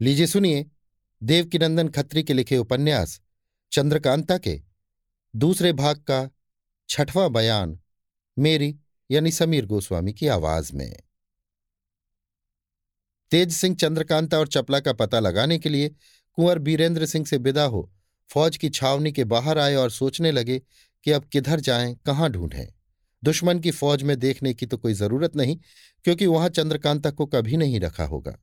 लीजिए सुनिए, देवकीनंदन खत्री के लिखे उपन्यास, चंद्रकांता के। दूसरे भाग का छठवां बयान, मेरी यानी समीर गोस्वामी की आवाज़ में। तेज सिंह चंद्रकांता और चपला का पता लगाने के लिए कुंवर बीरेंद्र सिंह से विदा हो, फौज की छावनी के बाहर आए और सोचने लगे कि अब किधर जाएँ, कहाँ ढूंढें। दुश्मन की फौज में देखने की तो कोई ज़रूरत नहीं, क्योंकि वहाँ चंद्रकांता को कभी नहीं रखा होगा।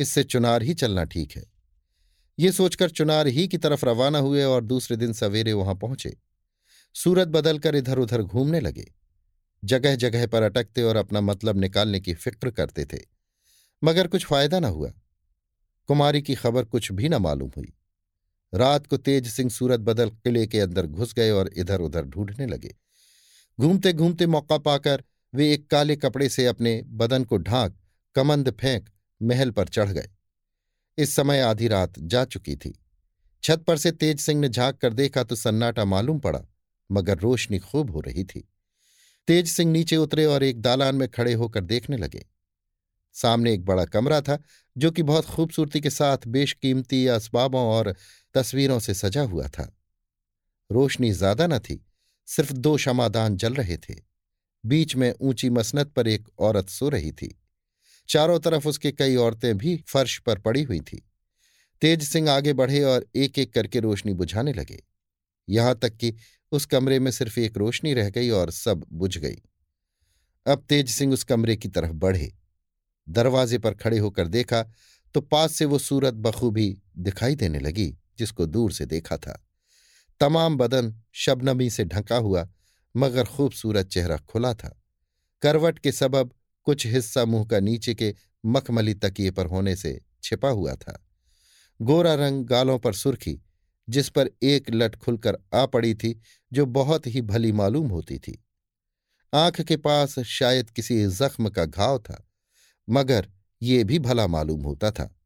इससे चुनार ही चलना ठीक है। ये सोचकर चुनार ही की तरफ़ रवाना हुए और दूसरे दिन सवेरे वहाँ पहुँचे। सूरत बदलकर इधर उधर घूमने लगे। जगह जगह पर अटकते और अपना मतलब निकालने की फ़िक्र करते थे। मगर कुछ फ़ायदा न हुआ। कुमारी की खबर कुछ भी न मालूम हुई। रात को तेज सिंह सूरत बदल किले के अंदर घुस गए और इधर उधर ढूँढने लगे। घूमते घूमते मौका पाकर वे एक काले कपड़े से अपने बदन को ढांक, कमंद फेंक महल पर चढ़ गए। इस समय आधी रात जा चुकी थी। छत पर से तेज सिंह ने झाँक कर देखा तो सन्नाटा मालूम पड़ा, मगर रोशनी खूब हो रही थी। तेज सिंह नीचे उतरे और एक दालान में खड़े होकर देखने लगे। सामने एक बड़ा कमरा था, जो कि बहुत खूबसूरती के साथ बेशकीमती असबाबों और तस्वीरों से सजा हुआ था। रोशनी ज़्यादा न थी, सिर्फ़ दो शमादान जल रहे थे। बीच में ऊँची मसनत पर एक औरत सो रही थी। चारों तरफ़ उसके कई औरतें भी फर्श पर पड़ी हुई थी। तेज सिंह आगे बढ़े और एक एक करके रोशनी बुझाने लगे। यहाँ तक कि उस कमरे में सिर्फ़ एक रोशनी रह गई और सब बुझ गई। अब तेज सिंह उस कमरे की तरफ़ बढ़े। दरवाजे पर खड़े होकर देखा तो पास से वो सूरत बखूबी दिखाई देने लगी, जिसको दूर से देखा था। तमाम बदन शबनमी से ढका हुआ, मगर खूबसूरत चेहरा खुला था। करवट के सबब कुछ हिस्सा मुँह का नीचे के मखमली तकिए पर होने से छिपा हुआ था। गोरा रंग गालों पर सुर्खी, जिस पर एक लट खुलकर आ पड़ी थी, जो बहुत ही भली मालूम होती थी। आँख के पास शायद किसी जख्म का घाव था, मगर ये भी भला मालूम होता था।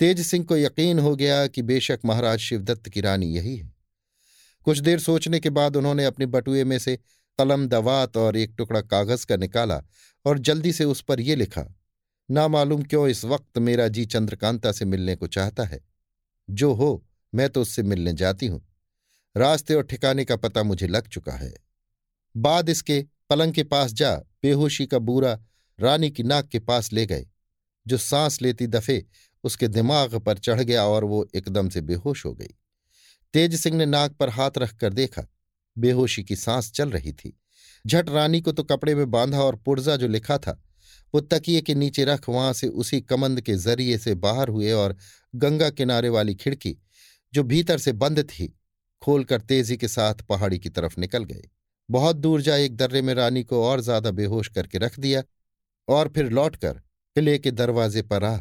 तेज सिंह को यकीन हो गया कि बेशक महाराज शिवदत्त की रानी यही है। कुछ देर सोचने के बाद उन्होंने अपने बटुए में से कलम दवात और एक टुकड़ा कागज़ का निकाला और जल्दी से उस पर यह लिखा ना मालूम क्यों इस वक्त मेरा जी चंद्रकांता से मिलने को चाहता है? जो हो, मैं तो उससे मिलने जाती हूँ। रास्ते और ठिकाने का पता मुझे लग चुका है। बाद इसके पलंग के पास जा, बेहोशी का बूरा रानी की नाक के पास ले गए। जो सांस लेती दफे, उसके दिमाग पर चढ़ गया और वो एकदम से बेहोश हो गई। तेज सिंह ने नाक पर हाथ रखकर देखा, बेहोशी की सांस चल रही थी। झट रानी को तो कपड़े में बांधा और पुर्जा जो लिखा था वो तकिए के नीचे रख वहाँ से उसी कमंद के ज़रिए से बाहर हुए और गंगा किनारे वाली खिड़की, जो भीतर से बंद थी, खोलकर तेज़ी के साथ पहाड़ी की तरफ़ निकल गए बहुत दूर जा एक दर्रे में रानी को और ज़्यादा बेहोश करके रख दिया और फिर लौटकर किले के दरवाजे पर आ,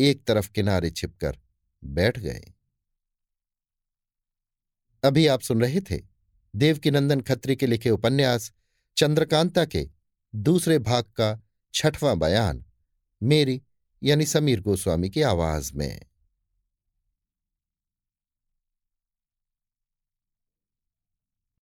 एक तरफ़ किनारे छिपकर बैठ गए। अभी आप सुन रहे थे देवकीनंदन खत्री के लिखे उपन्यास, चंद्रकांता के दूसरे भाग का छठवां बयान, मेरी यानी समीर गोस्वामी की आवाज़ में।